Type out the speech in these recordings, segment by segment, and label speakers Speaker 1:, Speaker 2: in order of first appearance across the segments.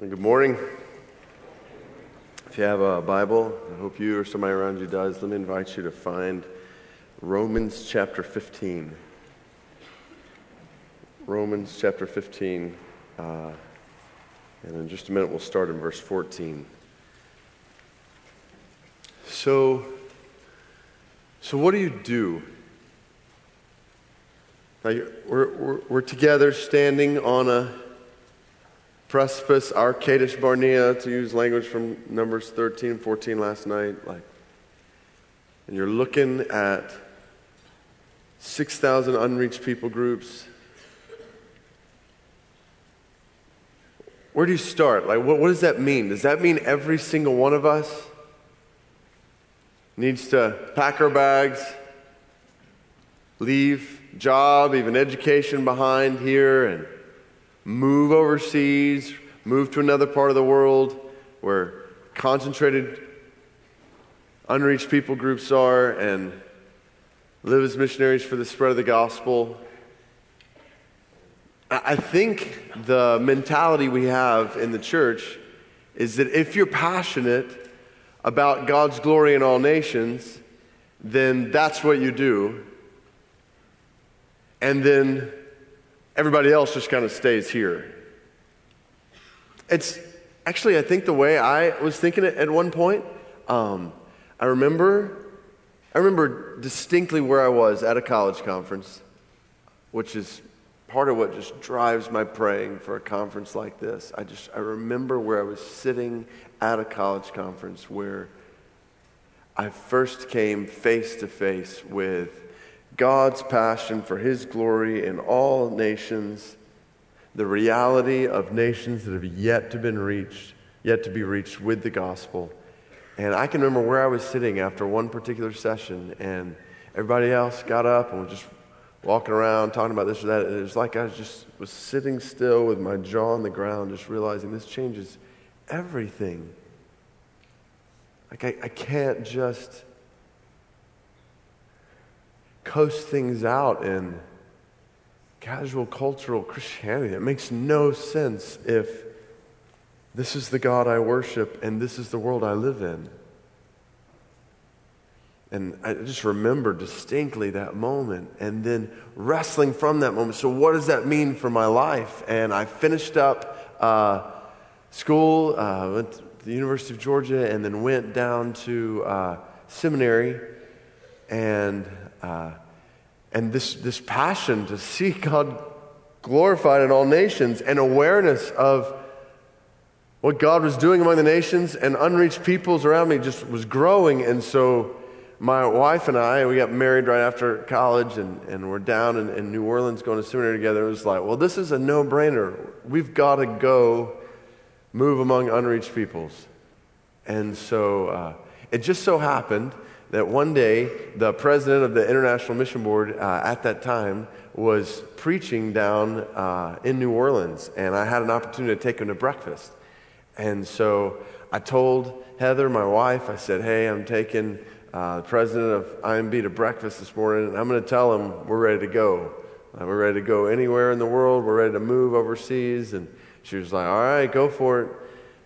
Speaker 1: Good morning. If you have a Bible, I hope you or somebody around you does, let me invite you to find Romans chapter 15. Romans chapter 15. Uh, and in just a minute, we'll start in verse 14. So, so what do you do? Now, we're, we're, we're together standing on a precipice, our Kadesh Barnea, to use language from Numbers 13, and 14 last night, like, and you're looking at 6,000 unreached people groups. Where do you start? Like, what, what does that mean? Does that mean every single one of us needs to pack our bags, leave job, even education behind here, and move overseas, move to another part of the world where concentrated, unreached people groups are, and live as missionaries for the spread of the gospel. I think the mentality we have in the church is that if you're passionate about God's glory in all nations, then that's what you do. And then Everybody else just kind of stays here. It's actually, I think, the way I was thinking it at one point. Um, I remember, I remember distinctly where I was at a college conference, which is part of what just drives my praying for a conference like this. I just, I remember where I was sitting at a college conference where I first came face to face with God's passion for His glory in all nations, the reality of nations that have yet to been reached, yet to be reached with the gospel. And I can remember where I was sitting after one particular session, and everybody else got up and was just walking around talking about this or that. It was like I just was sitting still with my jaw on the ground, just realizing this changes everything. Like I, I can't just coast things out in casual cultural Christianity. It makes no sense if this is the God I worship and this is the world I live in. And I just remember distinctly that moment and then wrestling from that moment. So, what does that mean for my life? And I finished up uh, school, uh, went to the University of Georgia, and then went down to uh, seminary. And uh, and this, this passion to see God glorified in all nations and awareness of what God was doing among the nations and unreached peoples around me just was growing. And so my wife and I, we got married right after college and, and we're down in, in New Orleans going to seminary together. It was like, well, this is a no brainer. We've got to go move among unreached peoples. And so uh, it just so happened that one day the president of the International Mission Board uh, at that time was preaching down uh, in New Orleans, and I had an opportunity to take him to breakfast. And so I told Heather, my wife, I said, Hey, I'm taking uh, the president of IMB to breakfast this morning, and I'm going to tell him we're ready to go. Uh, we're ready to go anywhere in the world, we're ready to move overseas. And she was like, All right, go for it.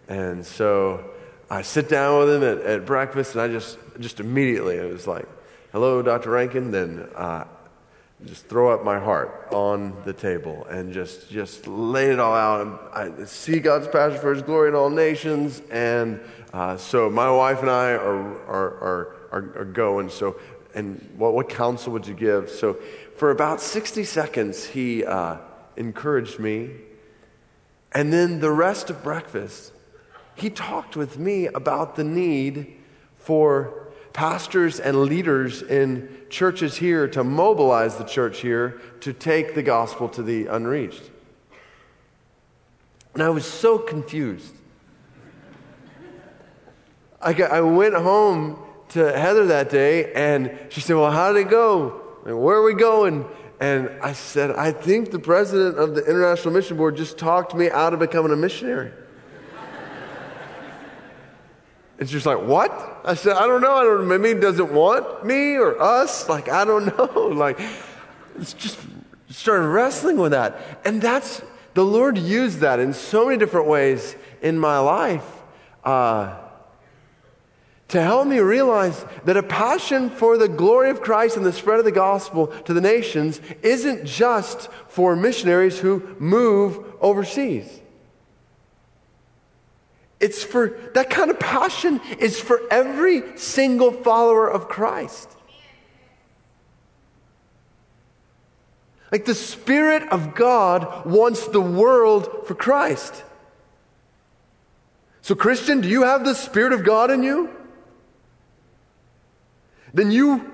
Speaker 1: And so I sit down with him at, at breakfast, and I just just immediately it was like, hello, Dr. Rankin, then uh, just throw up my heart on the table and just, just lay it all out. I see God's passion for his glory in all nations. And uh, so my wife and I are, are, are, are, going. So, and what, what counsel would you give? So for about 60 seconds, he uh, encouraged me. And then the rest of breakfast, he talked with me about the need for pastors and leaders in churches here to mobilize the church here to take the gospel to the unreached. And I was so confused. I, got, I went home to Heather that day and she said, Well, how did it go? And where are we going? And I said, I think the president of the International Mission Board just talked me out of becoming a missionary. And she's like, What? I said, I don't know. I don't maybe he doesn't want me or us. Like, I don't know. Like, it's just started wrestling with that. And that's the Lord used that in so many different ways in my life uh, to help me realize that a passion for the glory of Christ and the spread of the gospel to the nations isn't just for missionaries who move overseas. It's for that kind of passion is for every single follower of Christ. Like the Spirit of God wants the world for Christ. So, Christian, do you have the Spirit of God in you? Then you,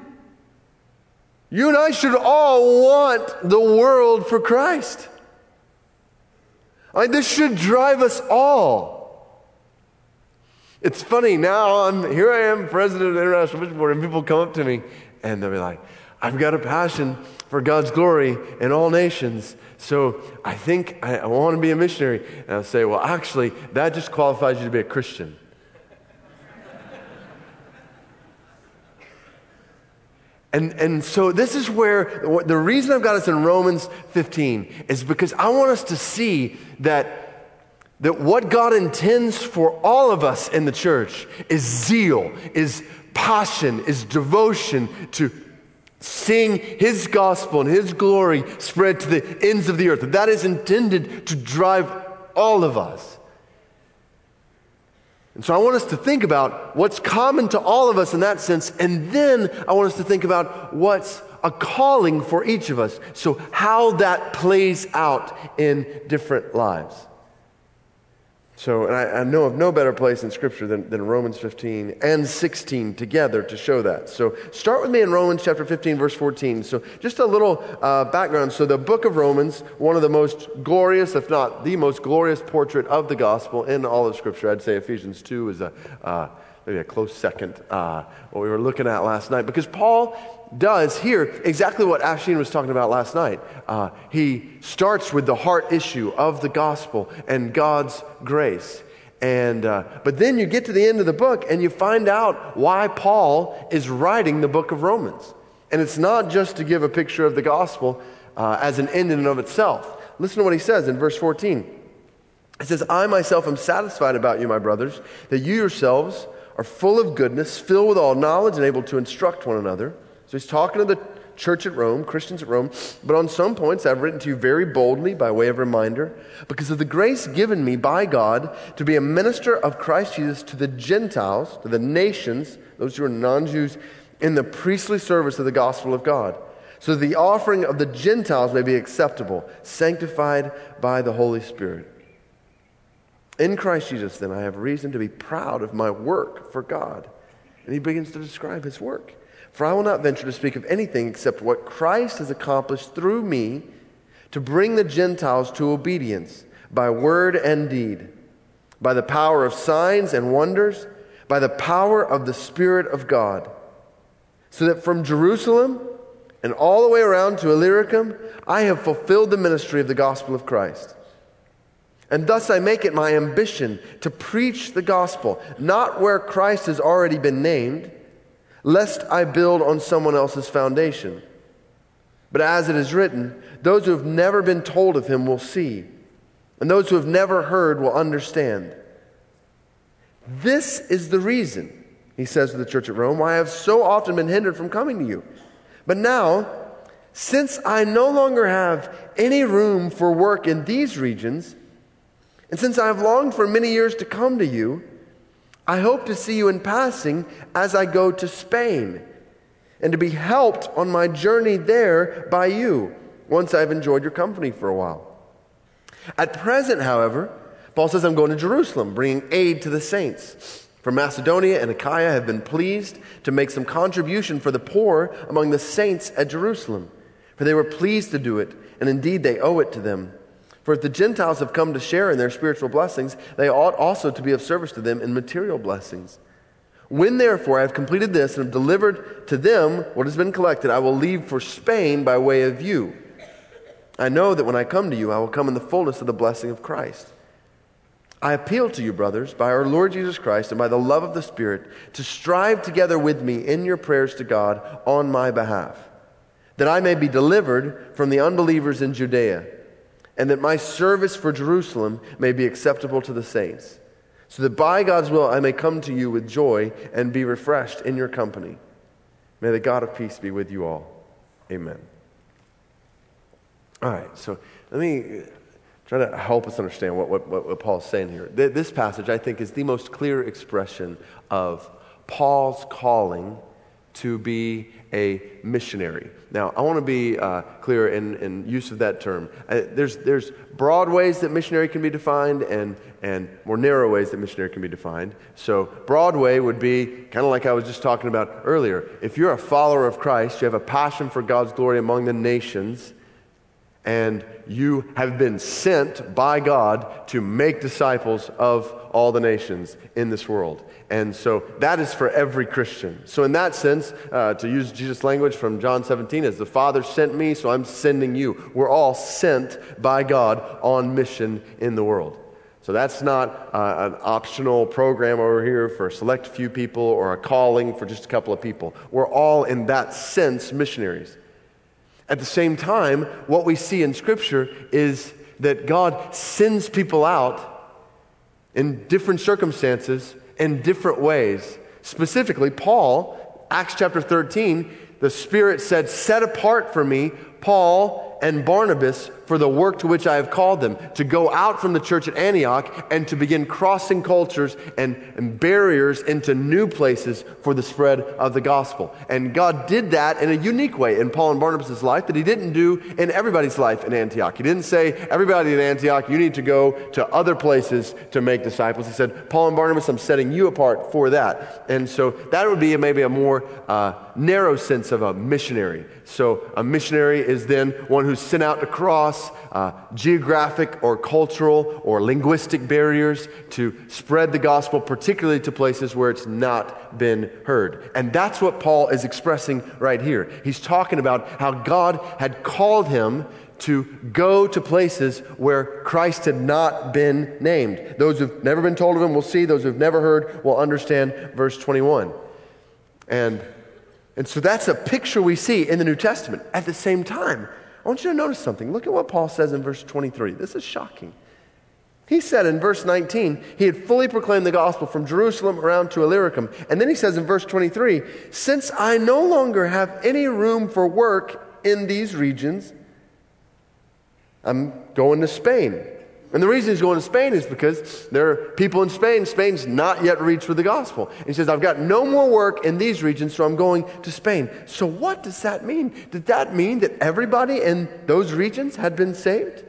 Speaker 1: you and I should all want the world for Christ. Like this should drive us all. It's funny now. I'm here. I am president of the International Mission Board, and people come up to me and they'll be like, "I've got a passion for God's glory in all nations. So I think I, I want to be a missionary. And I'll say, well, actually, that just qualifies you to be a Christian. And, and so this is where the reason I've got us in Romans 15 is because I want us to see that, that what God intends for all of us in the church is zeal, is passion, is devotion to seeing his gospel and his glory spread to the ends of the earth. That is intended to drive all of us. And so I want us to think about what's common to all of us in that sense, and then I want us to think about what's a calling for each of us. So, how that plays out in different lives. So, and I, I, know of no better place in Scripture than, than Romans 15 and 16 together to show that. So, start with me in Romans chapter 15, verse 14. So, just a little uh, background. So, the book of Romans, one of the most glorious, if not the most glorious portrait of the gospel in all of Scripture. I'd say Ephesians 2 is a, uh, maybe a close second, uh, what we were looking at last night. Because Paul does here exactly what Afshin was talking about last night. Uh, he starts with the heart issue of the gospel and God's grace. And, uh, but then you get to the end of the book and you find out why Paul is writing the book of Romans. And it's not just to give a picture of the gospel uh, as an end in and of itself. Listen to what he says in verse 14. He says, I myself am satisfied about you, my brothers, that you yourselves are full of goodness, filled with all knowledge, and able to instruct one another. So he's talking to the church at Rome, Christians at Rome, but on some points I've written to you very boldly by way of reminder, because of the grace given me by God to be a minister of Christ Jesus to the Gentiles, to the nations, those who are non Jews, in the priestly service of the gospel of God, so the offering of the Gentiles may be acceptable, sanctified by the Holy Spirit. In Christ Jesus, then, I have reason to be proud of my work for God. And he begins to describe his work. For I will not venture to speak of anything except what Christ has accomplished through me to bring the Gentiles to obedience by word and deed, by the power of signs and wonders, by the power of the Spirit of God. So that from Jerusalem and all the way around to Illyricum, I have fulfilled the ministry of the gospel of Christ. And thus I make it my ambition to preach the gospel, not where Christ has already been named lest I build on someone else's foundation. But as it is written, those who have never been told of him will see, and those who have never heard will understand. This is the reason, he says to the church at Rome, why I have so often been hindered from coming to you. But now, since I no longer have any room for work in these regions, and since I have longed for many years to come to you, I hope to see you in passing as I go to Spain and to be helped on my journey there by you once I've enjoyed your company for a while. At present, however, Paul says, I'm going to Jerusalem, bringing aid to the saints. For Macedonia and Achaia have been pleased to make some contribution for the poor among the saints at Jerusalem, for they were pleased to do it, and indeed they owe it to them. For if the Gentiles have come to share in their spiritual blessings, they ought also to be of service to them in material blessings. When therefore I have completed this and have delivered to them what has been collected, I will leave for Spain by way of you. I know that when I come to you, I will come in the fullness of the blessing of Christ. I appeal to you, brothers, by our Lord Jesus Christ and by the love of the Spirit, to strive together with me in your prayers to God on my behalf, that I may be delivered from the unbelievers in Judea and that my service for Jerusalem may be acceptable to the saints, so that by God's will I may come to you with joy and be refreshed in your company. May the God of peace be with you all. Amen. All right, so let me try to help us understand what, what, what Paul's saying here. This passage, I think, is the most clear expression of Paul's calling to be a missionary. Now, I want to be uh, clear in, in use of that term. Uh, there's, there's broad ways that missionary can be defined and, and more narrow ways that missionary can be defined. So, broad way would be kind of like I was just talking about earlier. If you're a follower of Christ, you have a passion for God's glory among the nations, and you have been sent by God to make disciples of all the nations in this world. And so that is for every Christian. So, in that sense, uh, to use Jesus' language from John 17, as the Father sent me, so I'm sending you. We're all sent by God on mission in the world. So, that's not uh, an optional program over here for a select few people or a calling for just a couple of people. We're all, in that sense, missionaries. At the same time, what we see in Scripture is that God sends people out in different circumstances in different ways. Specifically, Paul, Acts chapter 13, the Spirit said, Set apart for me Paul and Barnabas for the work to which I have called them, to go out from the church at Antioch and to begin crossing cultures and, and, barriers into new places for the spread of the gospel. And God did that in a unique way in Paul and Barnabas' life that he didn't do in everybody's life in Antioch. He didn't say, everybody in Antioch, you need to go to other places to make disciples. He said, Paul and Barnabas, I'm setting you apart for that. And so that would be maybe a more uh, narrow sense of a missionary. So a missionary is then one who's sent out to cross uh, geographic or cultural or linguistic barriers to spread the gospel, particularly to places where it's not been heard. And that's what Paul is expressing right here. He's talking about how God had called him to go to places where Christ had not been named. Those who've never been told of him will see, those who've never heard will understand verse 21. And, and so that's a picture we see in the New Testament. At the same time, I want you to notice something. Look at what Paul says in verse 23. This is shocking. He said in verse 19, he had fully proclaimed the gospel from Jerusalem around to Illyricum. And then he says in verse 23, since I no longer have any room for work in these regions, I'm going to Spain. And the reason he's going to Spain is because there are people in Spain. Spain's not yet reached with the gospel. And he says, I've got no more work in these regions, so I'm going to Spain. So, what does that mean? Did that mean that everybody in those regions had been saved?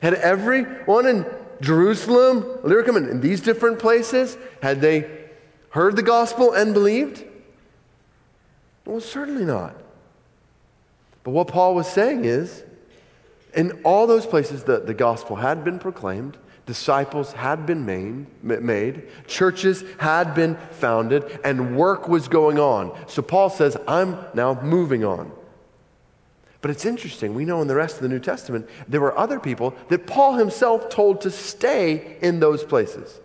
Speaker 1: Had everyone in Jerusalem, Illyricum, and in these different places, had they heard the gospel and believed? Well, certainly not. But what Paul was saying is, in all those places, the, the gospel had been proclaimed, disciples had been made, made, churches had been founded, and work was going on. So Paul says, I'm now moving on. But it's interesting, we know in the rest of the New Testament, there were other people that Paul himself told to stay in those places.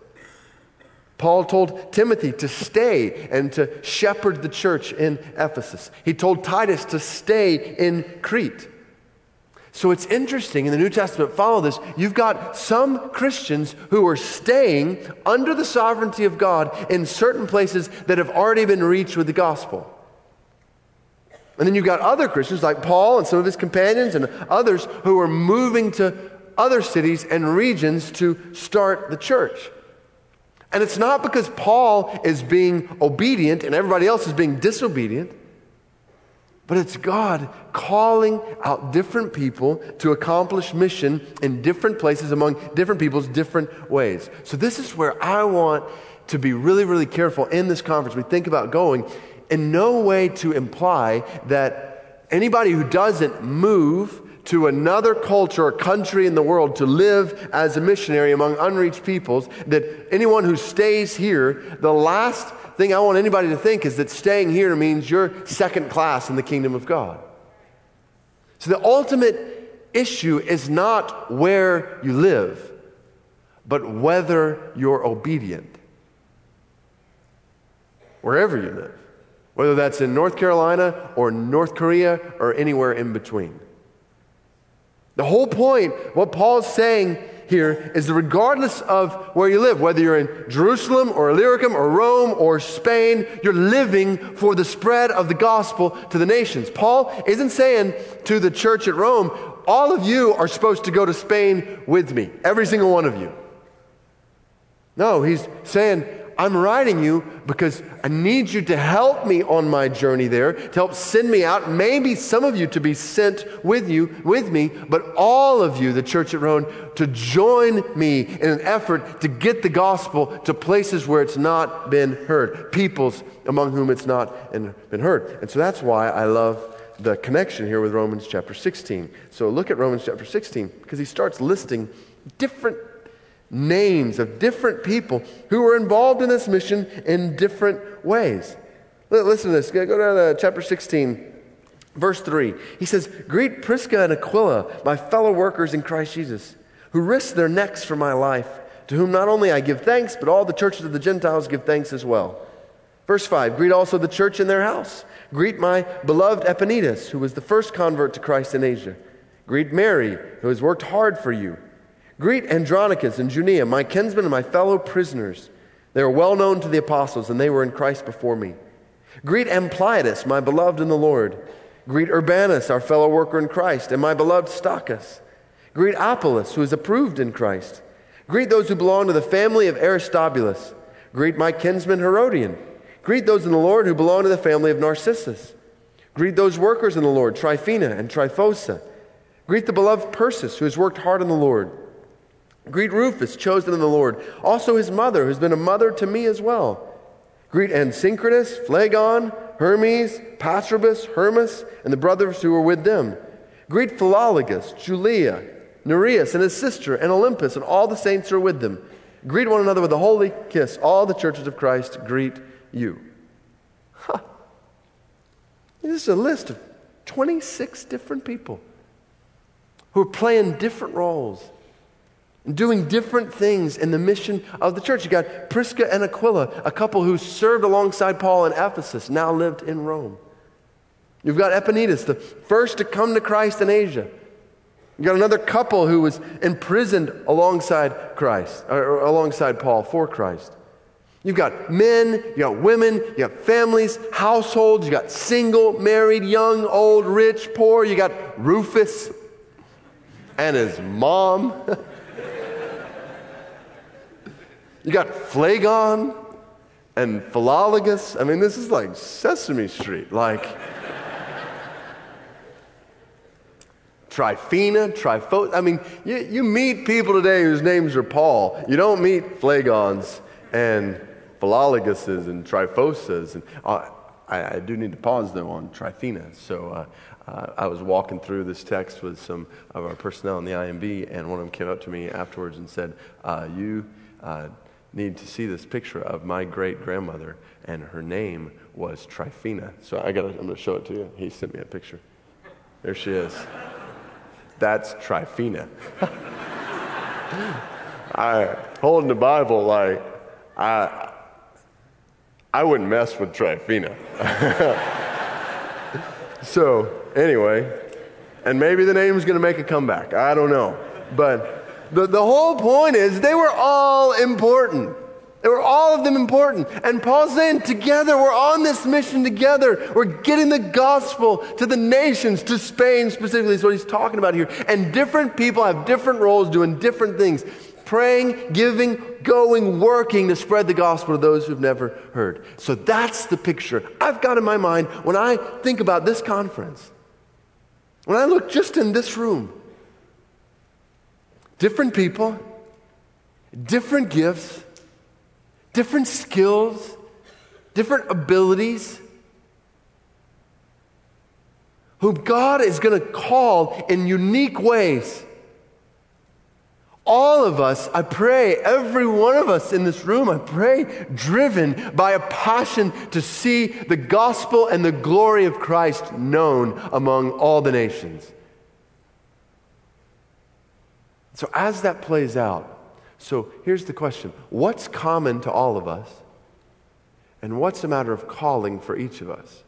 Speaker 1: Paul told Timothy to stay and to shepherd the church in Ephesus. He told Titus to stay in Crete. So it's interesting in the New Testament, follow this. You've got some Christians who are staying under the sovereignty of God in certain places that have already been reached with the gospel. And then you've got other Christians like Paul and some of his companions and others who are moving to other cities and regions to start the church. And it's not because Paul is being obedient and everybody else is being disobedient. But it's God calling out different people to accomplish mission in different places among different people's different ways. So, this is where I want to be really, really careful in this conference. We think about going in no way to imply that anybody who doesn't move to another culture or country in the world to live as a missionary among unreached peoples, that anyone who stays here, the last thing I want anybody to think is that staying here means you're second class in the kingdom of God. So the ultimate issue is not where you live, but whether you're obedient. Wherever you live, whether that's in North Carolina or North Korea or anywhere in between. The whole point, what Paul's saying here is that regardless of where you live, whether you're in Jerusalem or Illyricum or Rome or Spain, you're living for the spread of the gospel to the nations. Paul isn't saying to the church at Rome, all of you are supposed to go to Spain with me, every single one of you. No, he's saying, I'm writing you because I need you to help me on my journey there, to help send me out. Maybe some of you to be sent with you, with me, but all of you, the church at Rome, to join me in an effort to get the gospel to places where it's not been heard, peoples among whom it's not been heard. And so that's why I love the connection here with Romans chapter 16. So look at Romans chapter 16 because he starts listing different names of different people who were involved in this mission in different ways. Listen to this. Go down to chapter 16, verse 3. He says, Greet Prisca and Aquila, my fellow workers in Christ Jesus, who risked their necks for my life, to whom not only I give thanks, but all the churches of the Gentiles give thanks as well. Verse 5 Greet also the church in their house. Greet my beloved Epaenetus, who was the first convert to Christ in Asia. Greet Mary, who has worked hard for you Greet Andronicus and Junia, my kinsmen and my fellow prisoners. They are well known to the apostles, and they were in Christ before me. Greet Ampliatus, my beloved in the Lord. Greet Urbanus, our fellow worker in Christ, and my beloved Stachys. Greet Apelles, who is approved in Christ. Greet those who belong to the family of Aristobulus. Greet my kinsman Herodion. Greet those in the Lord who belong to the family of Narcissus. Greet those workers in the Lord, Tryphena and Tryphosa. Greet the beloved Persis, who has worked hard in the Lord. Greet Rufus, chosen in the Lord. Also his mother, who's been a mother to me as well. Greet Asyncritus, Phlegon, Hermes, Patrobas, Hermas, and the brothers who are with them. Greet Philologus, Julia, Nereus, and his sister, and Olympas, and all the saints who are with them. Greet one another with a holy kiss. All the churches of Christ greet you. Huh. This is a list of 26 different people who are playing different roles doing different things in the mission of the church. You got Prisca and Aquila, a couple who served alongside Paul in Ephesus, now lived in Rome. You've got Epaenetus, the first to come to Christ in Asia. You got another couple who was imprisoned alongside Christ, or alongside Paul for Christ. You've got men, you got women, you got families, households, you got single, married, young, old, rich, poor. You got Rufus and his mom. You got Phlegon and Philologus. I mean, this is like Sesame Street. Like Tryphena, Trypho. I mean, you, you meet people today whose names are Paul. You don't meet Phlegons and Philologuses and Tryphosas. And uh, I, I, do need to pause though on Tryphena. So uh, uh, I was walking through this text with some of our personnel in the IMB, and one of them came up to me afterwards and said, uh, "You." Uh, need to see this picture of my great grandmother, and her name was Tryphena. So I got I'm going to show it to you. He sent me a picture. There she is. That's Tryphena. I holding the Bible like I I wouldn't mess with Tryphena. so anyway, and maybe the name's going to make a comeback. I don't know, but the, the whole point is they were all important. They were all of them important. And Paul's saying, together, we're on this mission together. We're getting the gospel to the nations, to Spain specifically, is what he's talking about here. And different people have different roles doing different things praying, giving, going, working to spread the gospel to those who've never heard. So that's the picture I've got in my mind when I think about this conference. When I look just in this room, Different people, different gifts, different skills, different abilities, whom God is going to call in unique ways. All of us, I pray, every one of us in this room, I pray, driven by a passion to see the gospel and the glory of Christ known among all the nations. So, as that plays out, so here's the question what's common to all of us, and what's a matter of calling for each of us?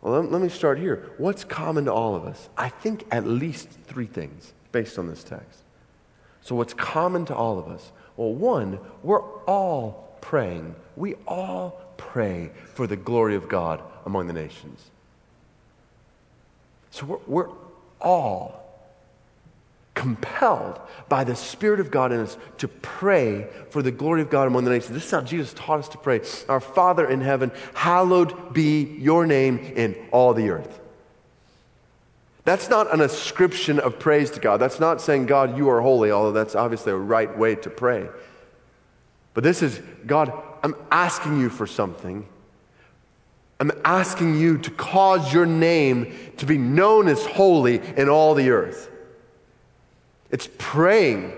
Speaker 1: Well, let, me start here. What's common to all of us? I think at least three things based on this text. So, what's common to all of us? Well, one, we're all praying. We all pray for the glory of God among the nations. So, we're, we're all compelled by the Spirit of God in us to pray for the glory of God among the nations. This is how Jesus taught us to pray. Our Father in heaven, hallowed be your name in all the earth. That's not an ascription of praise to God. That's not saying, God, you are holy, although that's obviously a right way to pray. But this is, God, I'm asking you for something. I'm asking you to cause your name to be known as holy in all the earth. It's praying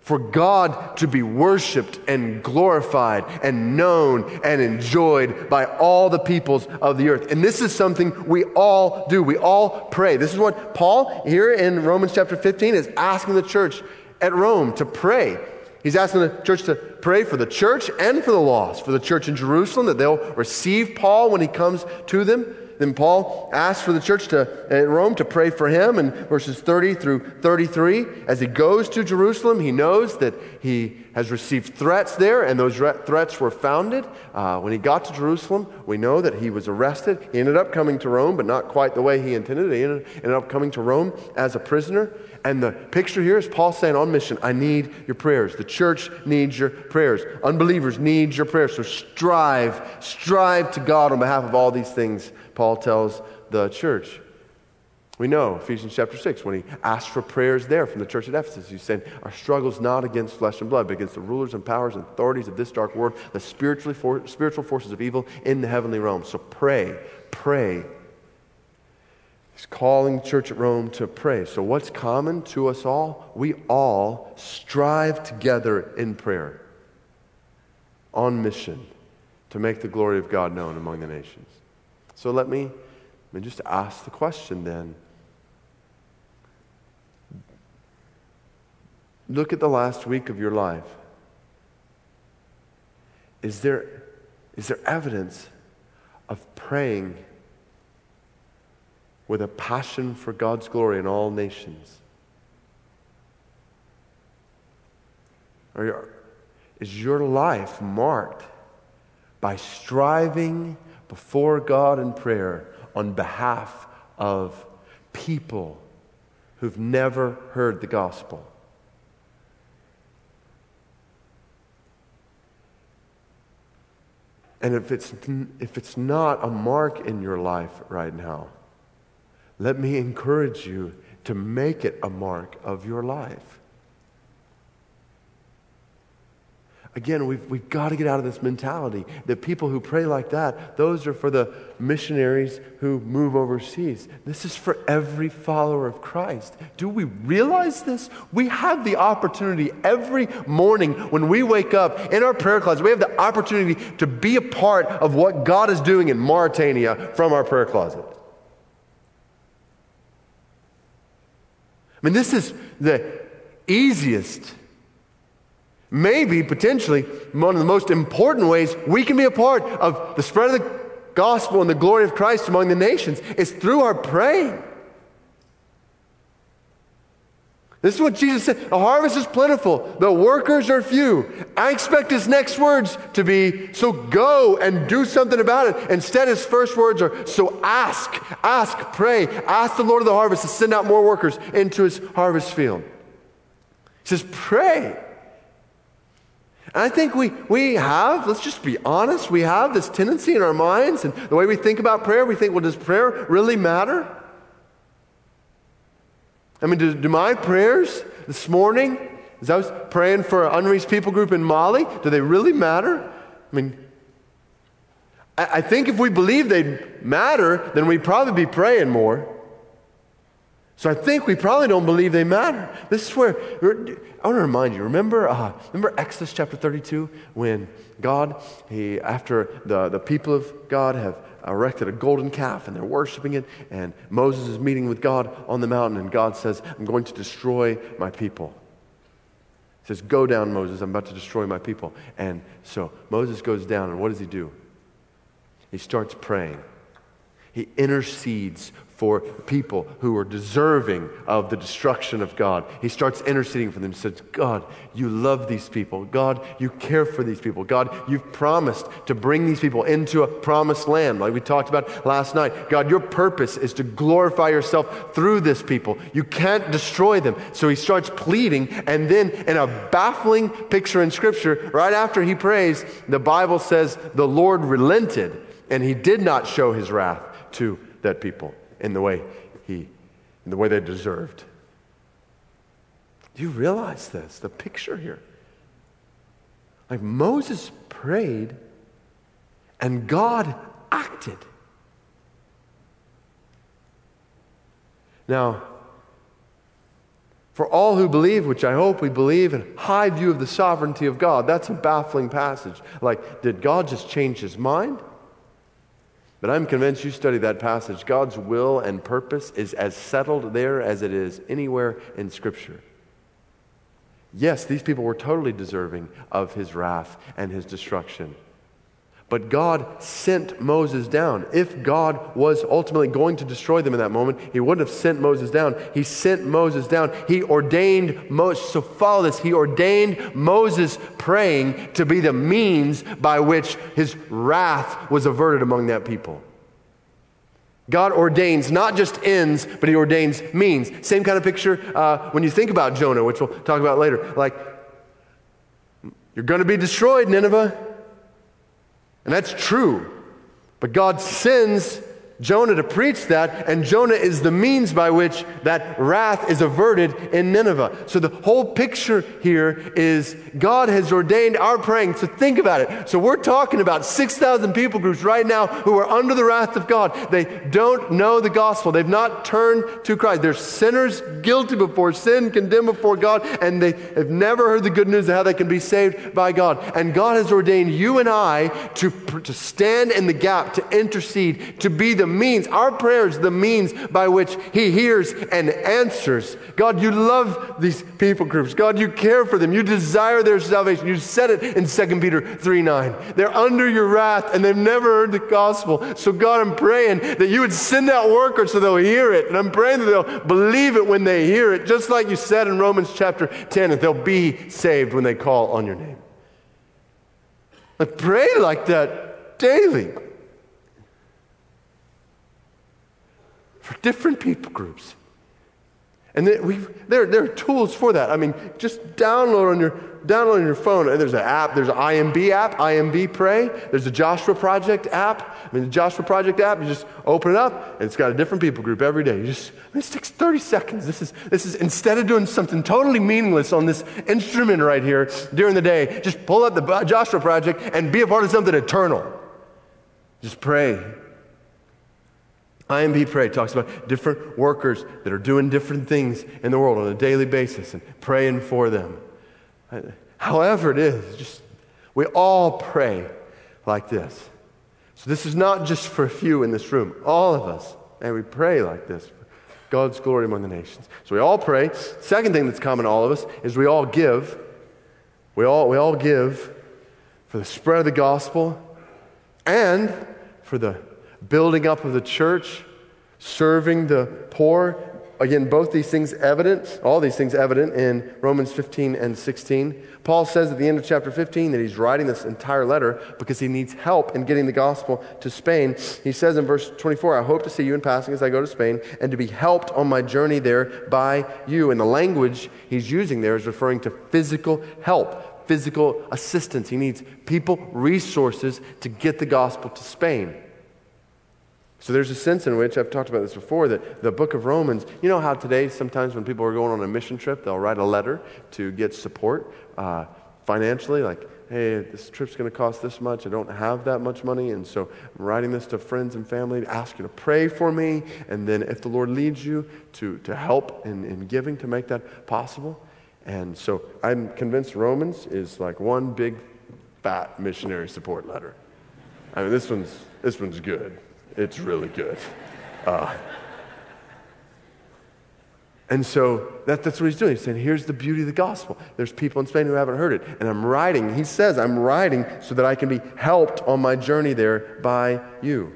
Speaker 1: for God to be worshiped and glorified and known and enjoyed by all the peoples of the earth. And this is something we all do. We all pray. This is what Paul here in Romans chapter 15 is asking the church at Rome to pray. He's asking the church to pray for the church and for the lost, for the church in Jerusalem, that they'll receive Paul when he comes to them then Paul asks for the church to, at Rome to pray for him in verses 30 through 33. As he goes to Jerusalem, he knows that he has received threats there, and those re- threats were founded. Uh, when he got to Jerusalem, we know that he was arrested. He ended up coming to Rome, but not quite the way he intended. He ended, ended up coming to Rome as a prisoner. And the picture here is Paul saying on mission, I need your prayers. The church needs your prayers. Unbelievers need your prayers. So strive, strive to God on behalf of all these things Paul tells the church. We know, Ephesians chapter 6, when he asked for prayers there from the church at Ephesus, he said, Our struggle is not against flesh and blood, but against the rulers and powers and authorities of this dark world, the spiritually for, spiritual forces of evil in the heavenly realm. So pray, pray. He's calling the church at Rome to pray. So, what's common to us all? We all strive together in prayer on mission to make the glory of God known among the nations. So let me, let me just ask the question then. Look at the last week of your life. Is there, is there evidence of praying with a passion for God's glory in all nations? Or is your life marked by striving before God in prayer on behalf of people who've never heard the gospel. And if it's, if it's not a mark in your life right now, let me encourage you to make it a mark of your life. Again, we've, we've got to get out of this mentality that people who pray like that, those are for the missionaries who move overseas. This is for every follower of Christ. Do we realize this? We have the opportunity every morning when we wake up in our prayer closet, we have the opportunity to be a part of what God is doing in Mauritania from our prayer closet. I mean, this is the easiest maybe potentially one of the most important ways we can be a part of the spread of the gospel and the glory of Christ among the nations is through our praying. This is what Jesus said. The harvest is plentiful, the workers are few. I expect his next words to be, so go and do something about it. Instead, his first words are, so ask, ask, pray, ask the Lord of the harvest to send out more workers into his harvest field. He says, pray. And I think we, we have, let's just be honest, we have this tendency in our minds and the way we think about prayer, we think, well, does prayer really matter? I mean, do, do my prayers this morning, as I was praying for an unreached people group in Mali, do they really matter? I mean, I, I think if we believe they matter, then we'd probably be praying more. So I think we probably don't believe they matter. This is where I want to remind you. Remember, uh, remember Exodus chapter 32 when God, he, after the, the people of God have erected a golden calf and they're worshiping it, and Moses is meeting with God on the mountain, and God says, "I'm going to destroy my people." He says, "Go down, Moses. I'm about to destroy my people." And so Moses goes down, and what does he do? He starts praying. He intercedes for people who are deserving of the destruction of God. He starts interceding for them. He says, God, you love these people. God, you care for these people. God, you've promised to bring these people into a promised land, like we talked about last night. God, your purpose is to glorify yourself through this people. You can't destroy them. So he starts pleading, and then in a baffling picture in Scripture, right after he prays, the Bible says the Lord relented, and he did not show his wrath to that people in the way he in the way they deserved. Do you realize this? The picture here. Like Moses prayed and God acted. Now, for all who believe, which I hope we believe, in high view of the sovereignty of God, that's a baffling passage. Like, did God just change his mind? But I'm convinced you study that passage. God's will and purpose is as settled there as it is anywhere in Scripture. Yes, these people were totally deserving of his wrath and his destruction. But God sent Moses down. If God was ultimately going to destroy them in that moment, he wouldn't have sent Moses down. He sent Moses down. He ordained Moses. So follow this. He ordained Moses praying to be the means by which his wrath was averted among that people. God ordains not just ends, but he ordains means. Same kind of picture uh, when you think about Jonah, which we'll talk about later. Like, you're going to be destroyed, Nineveh. And that's true. But God sends Jonah to preach that, and Jonah is the means by which that wrath is averted in Nineveh. So the whole picture here is God has ordained our praying. So think about it. So we're talking about 6,000 people groups right now who are under the wrath of God. They don't know the gospel. They've not turned to Christ. They're sinners guilty before sin, condemned before God, and they have never heard the good news of how they can be saved by God. And God has ordained you and I to, to stand in the gap, to intercede, to be the means, our prayers, the means by which He hears and answers. God, you love these people groups. God, you care for them. You desire their salvation. You said it in 2 Peter 3 9. They're under your wrath and they've never heard the gospel. So, God, I'm praying that you would send out workers so they'll hear it. And I'm praying that they'll believe it when they hear it, just like you said in Romans chapter 10, that they'll be saved when they call on your name. I pray like that daily. For different people groups. And there, there are tools for that. I mean, just download on your, download on your phone. There's an app. There's an IMB app, IMB Pray. There's a Joshua Project app. I mean, the Joshua Project app, you just open it up, and it's got a different people group every day. You just, I mean, it takes 30 seconds. This is, this is, instead of doing something totally meaningless on this instrument right here during the day, just pull up the Joshua Project and be a part of something eternal. Just pray IMB Pray talks about different workers that are doing different things in the world on a daily basis and praying for them. However, it is, just we all pray like this. So this is not just for a few in this room. All of us, and we pray like this for God's glory among the nations. So we all pray. Second thing that's common to all of us is we all give. We all, we all give for the spread of the gospel and for the building up of the church, serving the poor. Again, both these things evident, all these things evident in Romans 15 and 16. Paul says at the end of chapter 15 that he's writing this entire letter because he needs help in getting the gospel to Spain. He says in verse 24, I hope to see you in passing as I go to Spain and to be helped on my journey there by you. And the language he's using there is referring to physical help, physical assistance. He needs people, resources to get the gospel to Spain. So there's a sense in which, I've talked about this before, that the book of Romans, you know how today sometimes when people are going on a mission trip, they'll write a letter to get support uh, financially, like, hey, this trip's going to cost this much. I don't have that much money. And so I'm writing this to friends and family to ask you to pray for me. And then if the Lord leads you to, to help in, in giving to make that possible. And so I'm convinced Romans is like one big fat missionary support letter. I mean, this one's, this one's good. It's really good. Uh, and so that, that's what he's doing. He's saying, here's the beauty of the gospel. There's people in Spain who haven't heard it. And I'm writing, he says, I'm writing so that I can be helped on my journey there by you.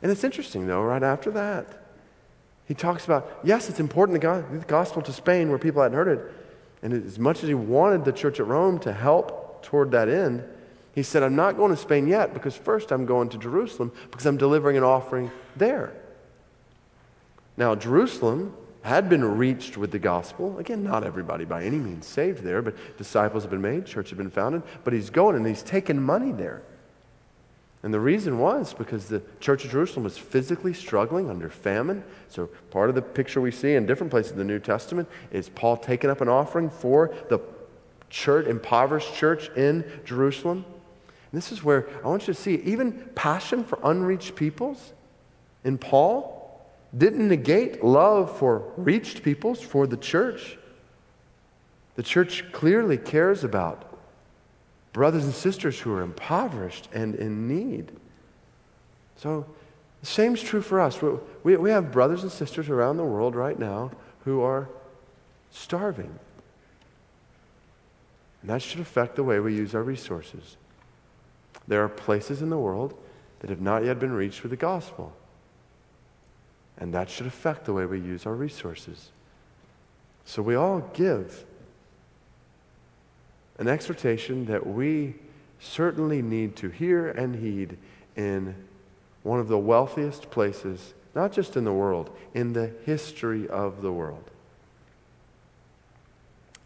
Speaker 1: And it's interesting, though, right after that, he talks about, yes, it's important the gospel to Spain where people hadn't heard it. And as much as he wanted the church at Rome to help toward that end, he said, I'm not going to Spain yet because first I'm going to Jerusalem because I'm delivering an offering there. Now, Jerusalem had been reached with the gospel. Again, not everybody by any means saved there, but disciples have been made, church have been founded. But he's going and he's taking money there. And the reason was because the church of Jerusalem was physically struggling under famine. So, part of the picture we see in different places in the New Testament is Paul taking up an offering for the church, impoverished church in Jerusalem. And this is where I want you to see even passion for unreached peoples in Paul didn't negate love for reached peoples, for the church. The church clearly cares about brothers and sisters who are impoverished and in need. So, the same is true for us. We, we have brothers and sisters around the world right now who are starving. And that should affect the way we use our resources. There are places in the world that have not yet been reached with the gospel. And that should affect the way we use our resources. So we all give an exhortation that we certainly need to hear and heed in one of the wealthiest places, not just in the world, in the history of the world.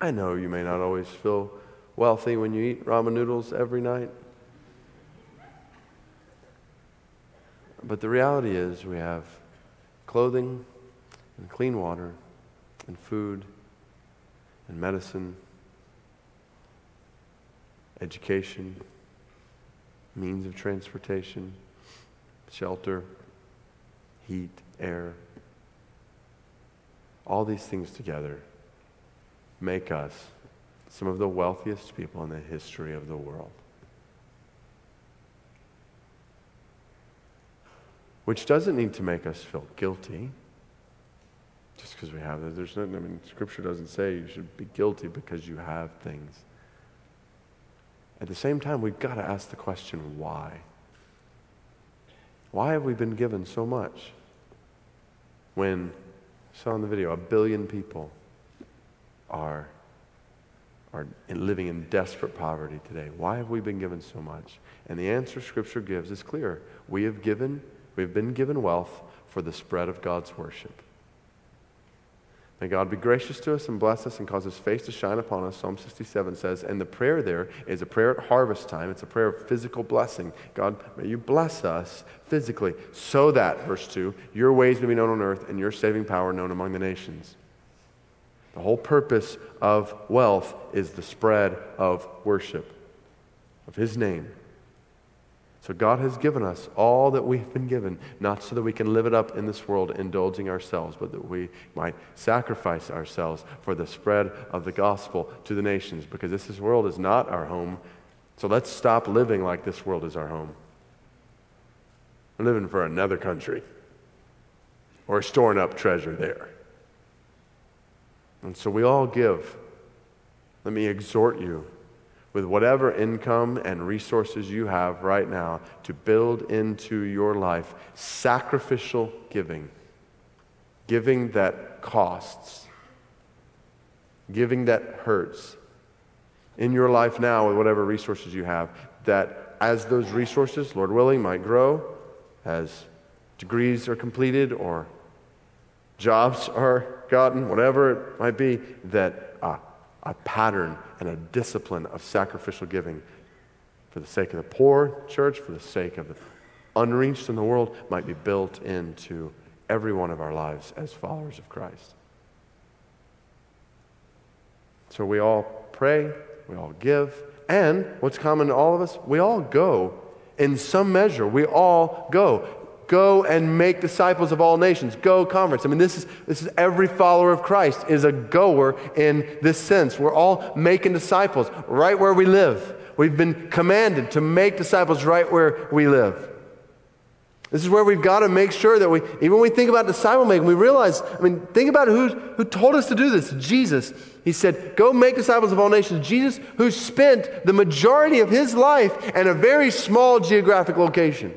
Speaker 1: I know you may not always feel wealthy when you eat ramen noodles every night. But the reality is, we have clothing and clean water and food and medicine, education, means of transportation, shelter, heat, air. All these things together make us some of the wealthiest people in the history of the world. Which doesn't need to make us feel guilty just because we have that. There's nothing, I mean, Scripture doesn't say you should be guilty because you have things. At the same time, we've got to ask the question why? Why have we been given so much? When, saw in the video, a billion people are, are living in desperate poverty today. Why have we been given so much? And the answer Scripture gives is clear. We have given We've been given wealth for the spread of God's worship. May God be gracious to us and bless us and cause his face to shine upon us. Psalm 67 says, and the prayer there is a prayer at harvest time. It's a prayer of physical blessing. God, may you bless us physically so that, verse 2, your ways may be known on earth and your saving power known among the nations. The whole purpose of wealth is the spread of worship, of his name. So God has given us all that we've been given, not so that we can live it up in this world indulging ourselves, but that we might sacrifice ourselves for the spread of the gospel to the nations, because this world is not our home. So let's stop living like this world is our home. We're living for another country or storing up treasure there. And so we all give. Let me exhort you with whatever income and resources you have right now to build into your life sacrificial giving, giving that costs, giving that hurts. In your life now, with whatever resources you have, that as those resources, Lord willing, might grow, as degrees are completed or jobs are gotten, whatever it might be, that uh, a pattern and a discipline of sacrificial giving for the sake of the poor church, for the sake of the unreached in the world, might be built into every one of our lives as followers of Christ. So we all pray, we all give, and what's common to all of us, we all go in some measure. We all go. Go and make disciples of all nations. Go converts. I mean, this is, this is every follower of Christ is a goer in this sense. We're all making disciples right where we live. We've been commanded to make disciples right where we live. This is where we've got to make sure that we, even when we think about disciple making, we realize, I mean, think about who, who told us to do this Jesus. He said, Go make disciples of all nations. Jesus, who spent the majority of his life in a very small geographic location.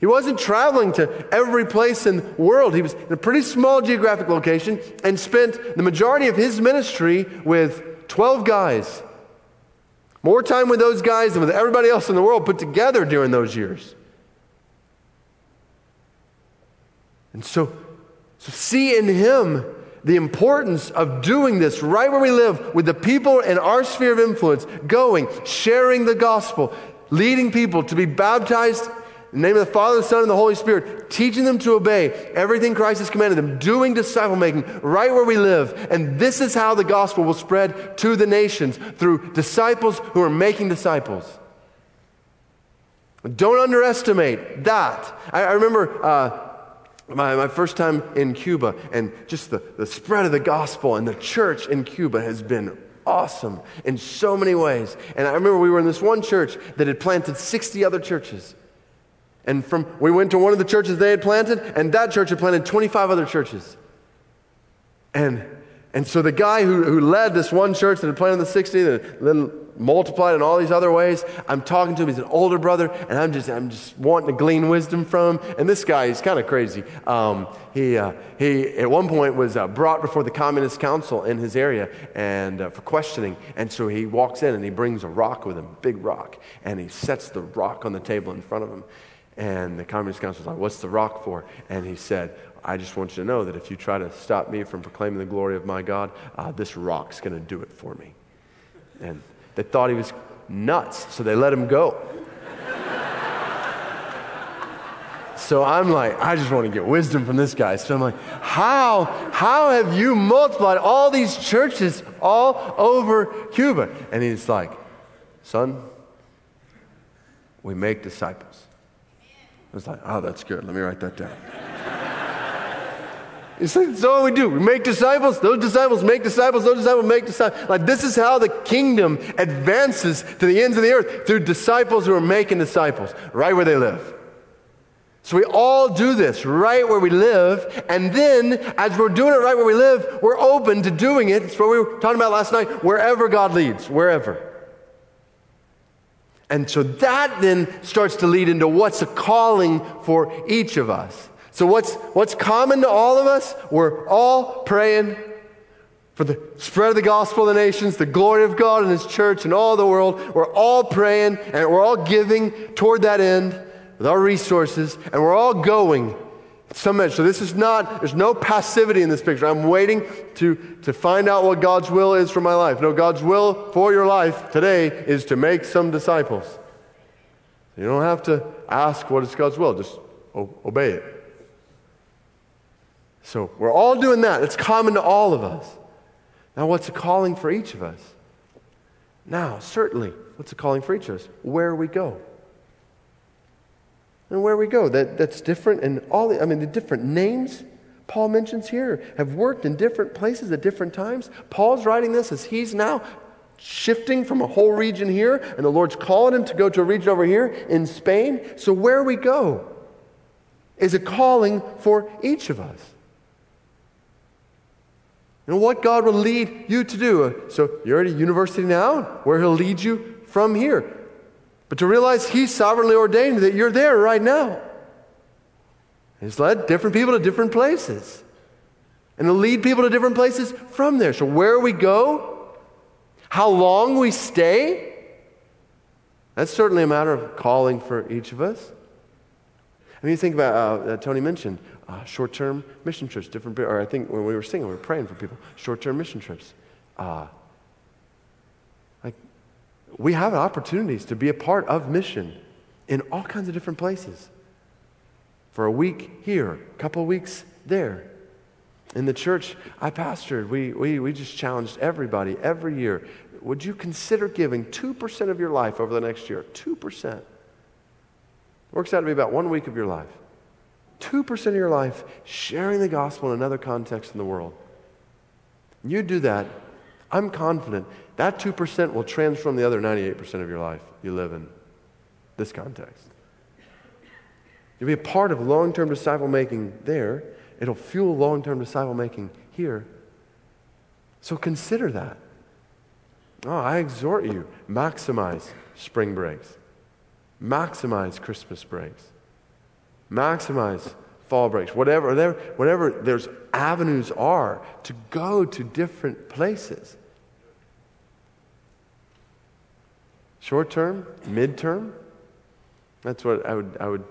Speaker 1: He wasn't traveling to every place in the world. He was in a pretty small geographic location and spent the majority of his ministry with 12 guys. More time with those guys than with everybody else in the world put together during those years. And so, so see in him the importance of doing this right where we live with the people in our sphere of influence, going, sharing the gospel, leading people to be baptized in the name of the Father, the Son, and the Holy Spirit, teaching them to obey everything Christ has commanded them, doing disciple making right where we live. And this is how the gospel will spread to the nations through disciples who are making disciples. Don't underestimate that. I, I remember uh, my, my first time in Cuba, and just the, the spread of the gospel and the church in Cuba has been awesome in so many ways. And I remember we were in this one church that had planted 60 other churches. And from we went to one of the churches they had planted, and that church had planted 25 other churches. And and so the guy who, who led this one church that had planted the 60, that then multiplied in all these other ways, I'm talking to him. He's an older brother, and I'm just, I'm just wanting to glean wisdom from him. And this guy, he's kind of crazy. Um, he, uh, he, at one point, was uh, brought before the Communist Council in his area and uh, for questioning. And so he walks in and he brings a rock with him, big rock, and he sets the rock on the table in front of him. And the Communist Council was like, What's the rock for? And he said, I just want you to know that if you try to stop me from proclaiming the glory of my God, uh, this rock's going to do it for me. And they thought he was nuts, so they let him go. so I'm like, I just want to get wisdom from this guy. So I'm like, how, how have you multiplied all these churches all over Cuba? And he's like, son, we make disciples. I was like, oh, that's good. Let me write that down. It's like, that's all we do. We make disciples. Those disciples make disciples. Those disciples make disciples. Like this is how the kingdom advances to the ends of the earth through disciples who are making disciples right where they live. So we all do this right where we live, and then as we're doing it right where we live, we're open to doing it. It's what we were talking about last night. Wherever God leads, wherever. And so that then starts to lead into what's a calling for each of us. So, what's, what's common to all of us? We're all praying for the spread of the gospel of the nations, the glory of God and His church and all the world. We're all praying and we're all giving toward that end with our resources, and we're all going some measure. So this is not, there's no passivity in this picture. I'm waiting to, to find out what God's will is for my life. No, God's will for your life today is to make some disciples. You don't have to ask what is God's will, just obey it. So we're all doing that. It's common to all of us. Now, what's a calling for each of us? Now, certainly, what's a calling for each of us? Where we go and where we go. That, that's different. And all the, I mean, the different names Paul mentions here have worked in different places at different times. Paul's writing this as he's now shifting from a whole region here, and the Lord's calling him to go to a region over here in Spain. So, where we go is a calling for each of us. And what God will lead you to do. So, you're at a university now, where He'll lead you from here. But to realize He sovereignly ordained that you're there right now. He's led different people to different places. And to lead people to different places from there. So, where we go, how long we stay, that's certainly a matter of calling for each of us. I mean, you think about, uh, uh, Tony mentioned uh, short term mission trips, different, or I think when we were singing, we were praying for people, short term mission trips. Uh, we have opportunities to be a part of mission in all kinds of different places. For a week here, a couple weeks there. In the church I pastored, we, we, we just challenged everybody every year. Would you consider giving 2% of your life over the next year? 2%. Works out to be about one week of your life. 2% of your life sharing the gospel in another context in the world. You do that, I'm confident that 2% will transform the other 98% of your life you live in this context. You'll be a part of long term disciple making there. It'll fuel long term disciple making here. So consider that. Oh, I exhort you, maximize spring breaks, maximize Christmas breaks. maximize fall breaks, whatever, whatever, whatever there's avenues are to go to different places. Short term, mid-term. That's what I would, I would,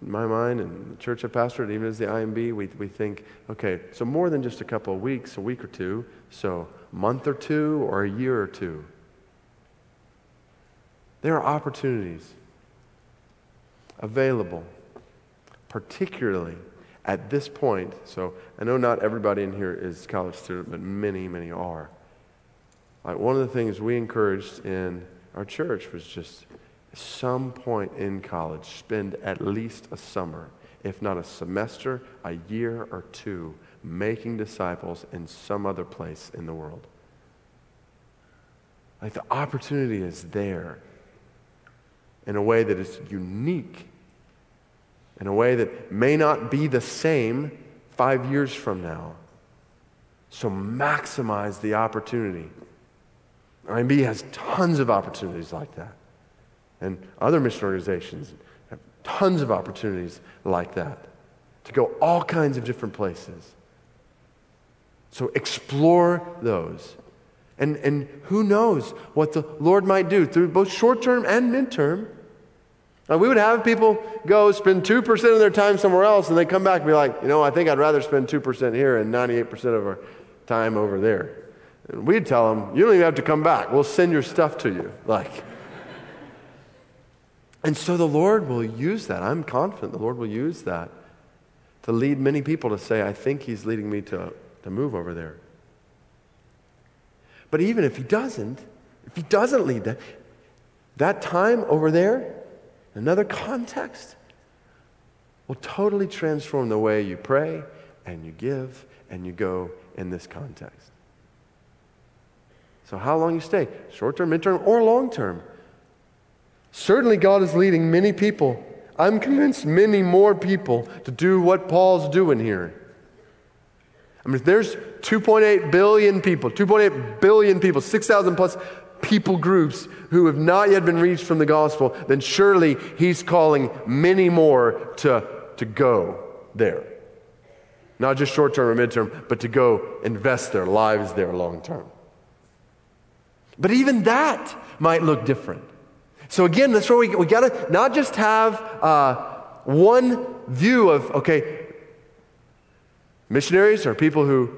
Speaker 1: in my mind, and the church I pastored, even as the IMB, we, we think, okay, so more than just a couple of weeks, a week or two, so a month or two or a year or two. There are opportunities available, particularly at this point. So I know not everybody in here is college student, but many, many are. Like one of the things we encouraged in our church was just some point in college, spend at least a summer, if not a semester, a year or two, making disciples in some other place in the world. Like the opportunity is there in a way that is unique, in a way that may not be the same five years from now. So maximize the opportunity. IMB has tons of opportunities like that. And other mission organizations have tons of opportunities like that to go all kinds of different places. So explore those. And, and who knows what the Lord might do through both short term and midterm. Now, we would have people go spend 2% of their time somewhere else and they come back and be like, you know, I think I'd rather spend 2% here and 98% of our time over there. And we'd tell them, you don't even have to come back. We'll send your stuff to you. Like, and so the Lord will use that. I'm confident the Lord will use that to lead many people to say, I think He's leading me to, to move over there. But even if He doesn't, if He doesn't lead that, that time over there, another context, will totally transform the way you pray and you give and you go in this context. So, how long you stay? Short term, midterm, or long term? Certainly, God is leading many people. I'm convinced many more people to do what Paul's doing here. I mean, if there's 2.8 billion people, 2.8 billion people, 6,000 plus people groups who have not yet been reached from the gospel, then surely he's calling many more to, to go there. Not just short term or midterm, but to go invest their lives there long term. But even that might look different. So again, that's where we, we got to not just have uh, one view of, okay, missionaries are people who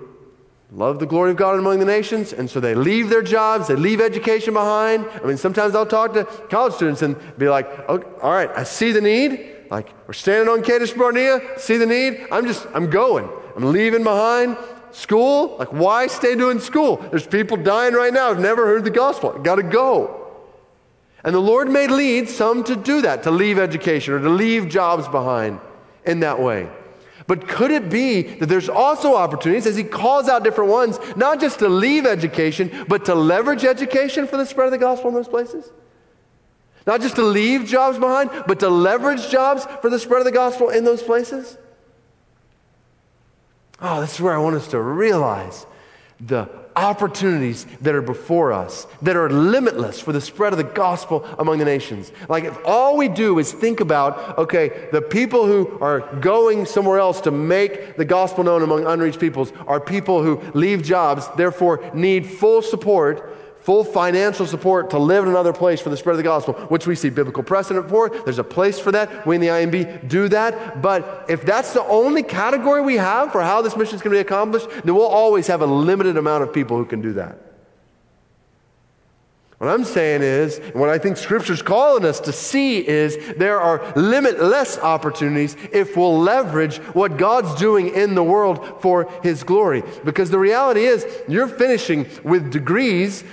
Speaker 1: love the glory of God among the nations, and so they leave their jobs, they leave education behind. I mean, sometimes I'll talk to college students and be like, okay, all right, I see the need. Like, we're standing on Kadesh Barnea, see the need. I'm just, I'm going. I'm leaving behind School? Like, why stay doing school? There's people dying right now who've never heard the gospel. Got to go. And the Lord may lead some to do that, to leave education or to leave jobs behind in that way. But could it be that there's also opportunities, as he calls out different ones, not just to leave education, but to leverage education for the spread of the gospel in those places? Not just to leave jobs behind, but to leverage jobs for the spread of the gospel in those places? Oh, this is where I want us to realize the opportunities that are before us that are limitless for the spread of the gospel among the nations. Like, if all we do is think about, okay, the people who are going somewhere else to make the gospel known among unreached peoples are people who leave jobs, therefore need full support full financial support to live in another place for the spread of the gospel, which we see biblical precedent for. There's a place for that. We in the IMB do that. But if that's the only category we have for how this mission is going to be accomplished, then we'll always have a limited amount of people who can do that. What I'm saying is, what I think Scripture's calling us to see is there are limitless opportunities if we'll leverage what God's doing in the world for His glory. Because the reality is, you're finishing with degrees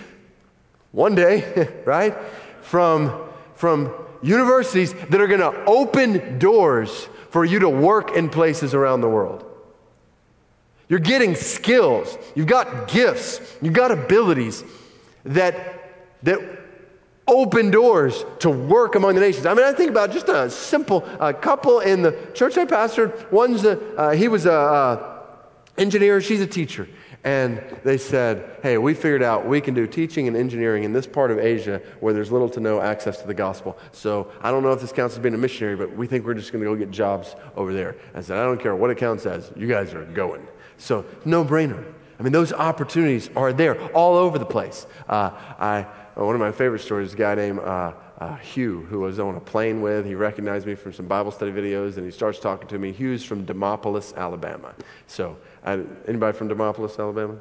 Speaker 1: one day, right? From, from universities that are going to open doors for you to work in places around the world. You're getting skills, you've got gifts, you've got abilities that, that open doors to work among the nations. I mean, I think about just a simple couple in the church I pastored. One's a, uh, he was a uh, engineer, she's a teacher. And they said, hey, we figured out we can do teaching and engineering in this part of Asia where there's little to no access to the gospel. So I don't know if this counts as being a missionary, but we think we're just going to go get jobs over there. I said, I don't care what it counts as. You guys are going. So no brainer. I mean, those opportunities are there all over the place. Uh, I, one of my favorite stories is a guy named uh, uh, Hugh, who I was on a plane with. He recognized me from some Bible study videos, and he starts talking to me. Hugh's from Demopolis, Alabama. So I, anybody from Demopolis, Alabama?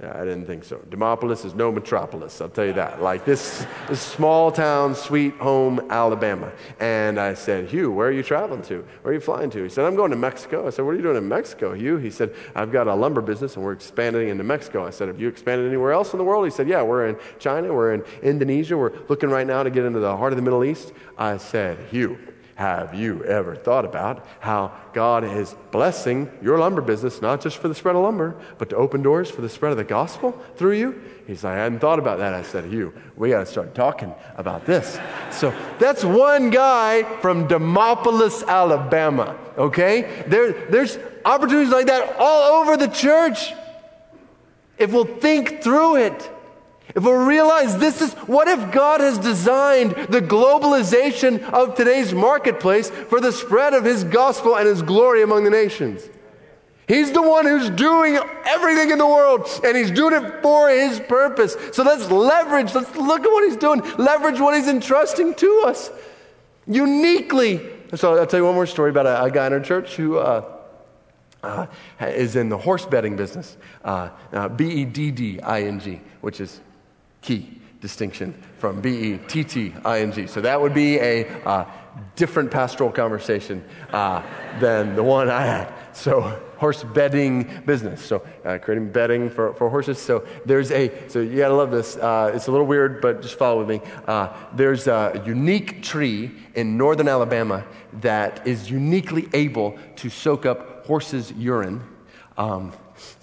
Speaker 1: Yeah, I didn't think so. Demopolis is no metropolis, I'll tell you that. Like this, this small town, sweet home, Alabama. And I said, Hugh, where are you traveling to? Where are you flying to? He said, I'm going to Mexico. I said, What are you doing in Mexico, Hugh? He said, I've got a lumber business and we're expanding into Mexico. I said, Have you expanded anywhere else in the world? He said, Yeah, we're in China, we're in Indonesia, we're looking right now to get into the heart of the Middle East. I said, Hugh, have you ever thought about how God is blessing your lumber business, not just for the spread of lumber, but to open doors for the spread of the gospel through you? He's like, I hadn't thought about that. I said, Hugh, we got to start talking about this. So that's one guy from Demopolis, Alabama, okay? There, there's opportunities like that all over the church if we'll think through it. If we realize this is what if God has designed the globalization of today's marketplace for the spread of His gospel and His glory among the nations? He's the one who's doing everything in the world, and He's doing it for His purpose. So let's leverage, let's look at what He's doing, leverage what He's entrusting to us uniquely. So I'll tell you one more story about a, a guy in our church who. Uh, uh, is in the horse bedding business, uh, uh B E D D I N G, which is key distinction from B E T T I N G. So that would be a uh, different pastoral conversation uh, than the one I had. So horse bedding business. So uh, creating bedding for, for horses. So there's a, so you gotta love this. Uh, it's a little weird, but just follow with me. Uh, there's a unique tree in northern Alabama that is uniquely able to soak up horses' urine. Um,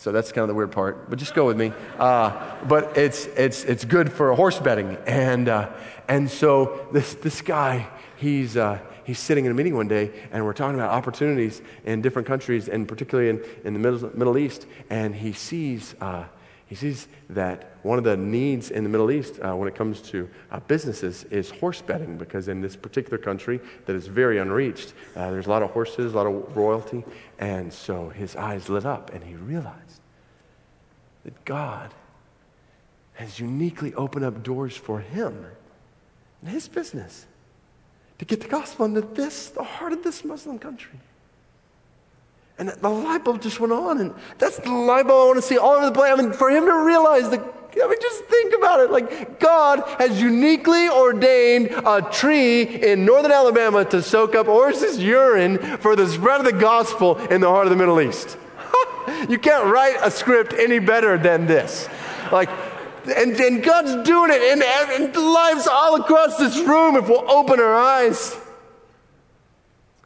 Speaker 1: so that's kind of the weird part, but just go with me. Uh, but it's, it's, it's good for horse bedding. And, uh, and so this, this guy, he's, uh, he's sitting in a meeting one day, and we're talking about opportunities in different countries, and particularly in, in the Middle, Middle East. And he sees, uh, he sees that one of the needs in the Middle East uh, when it comes to uh, businesses is horse bedding, because in this particular country that is very unreached, uh, there's a lot of horses, a lot of royalty. And so his eyes lit up, and he realized that God has uniquely opened up doors for him and his business to get the gospel into this, the heart of this Muslim country. And the light bulb just went on, and that's the light bulb I want to see all over the place. I mean, for him to realize that, I mean, just think about it. Like, God has uniquely ordained a tree in northern Alabama to soak up horses' urine for the spread of the gospel in the heart of the Middle East. you can't write a script any better than this. Like, and, and God's doing it in lives all across this room if we'll open our eyes.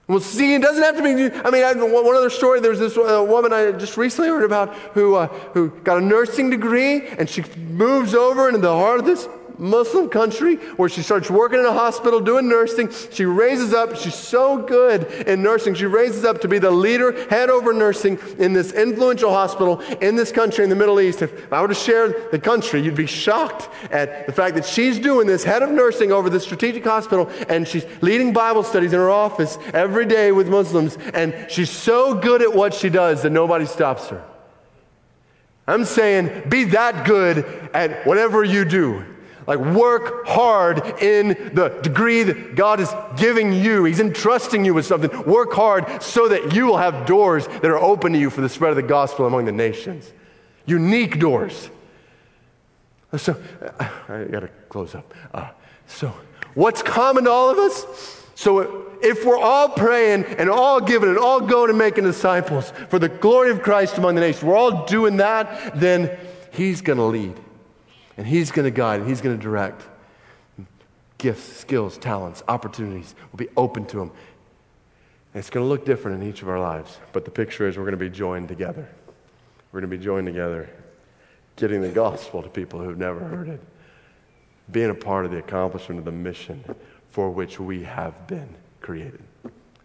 Speaker 1: We'll see. It doesn't have to be. I mean, I, one other story. There's this uh, woman I just recently heard about who uh, who got a nursing degree, and she moves over into the heart of this Muslim country where she starts working in a hospital doing nursing. She raises up, she's so good in nursing, she raises up to be the leader, head over nursing in this influential hospital in this country in the Middle East. If I were to share the country, you'd be shocked at the fact that she's doing this, head of nursing over this strategic hospital, and she's leading Bible studies in her office every day with Muslims, and she's so good at what she does that nobody stops her. I'm saying be that good at whatever you do. Like, work hard in the degree that God is giving you. He's entrusting you with something. Work hard so that you will have doors that are open to you for the spread of the gospel among the nations. Unique doors. So, I got to close up. Uh, so, what's common to all of us? So, if we're all praying and all giving and all going and making disciples for the glory of Christ among the nations, we're all doing that, then He's going to lead and He's going to guide, and He's going to direct. Gifts, skills, talents, opportunities will be open to Him. And it's going to look different in each of our lives, but the picture is we're going to be joined together. We're going to be joined together, getting the gospel to people who've never heard it, being a part of the accomplishment of the mission for which we have been created.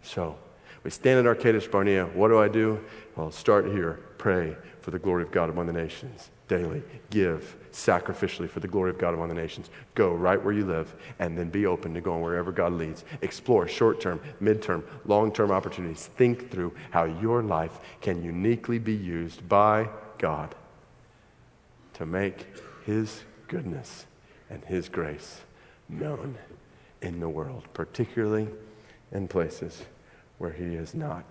Speaker 1: So, we stand in Kadesh Barnea. What do I do? Well, start here. Pray for the glory of God among the nations. Daily, give sacrificially for the glory of God among the nations. Go right where you live, and then be open to going wherever God leads. Explore short term, mid term, long term opportunities. Think through how your life can uniquely be used by God to make His goodness and His grace known in the world, particularly in places where He has not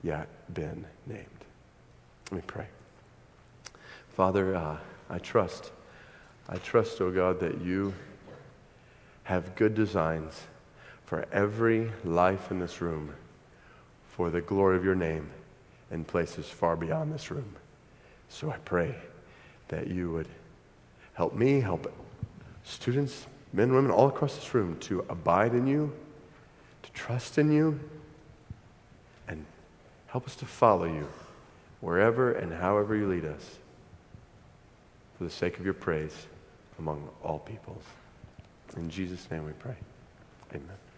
Speaker 1: yet been named. Let me pray. Father, uh, I trust, I trust, oh God, that you have good designs for every life in this room for the glory of your name in places far beyond this room. So I pray that you would help me, help students, men women all across this room to abide in you, to trust in you, and help us to follow you wherever and however you lead us for the sake of your praise among all peoples. In Jesus' name we pray. Amen.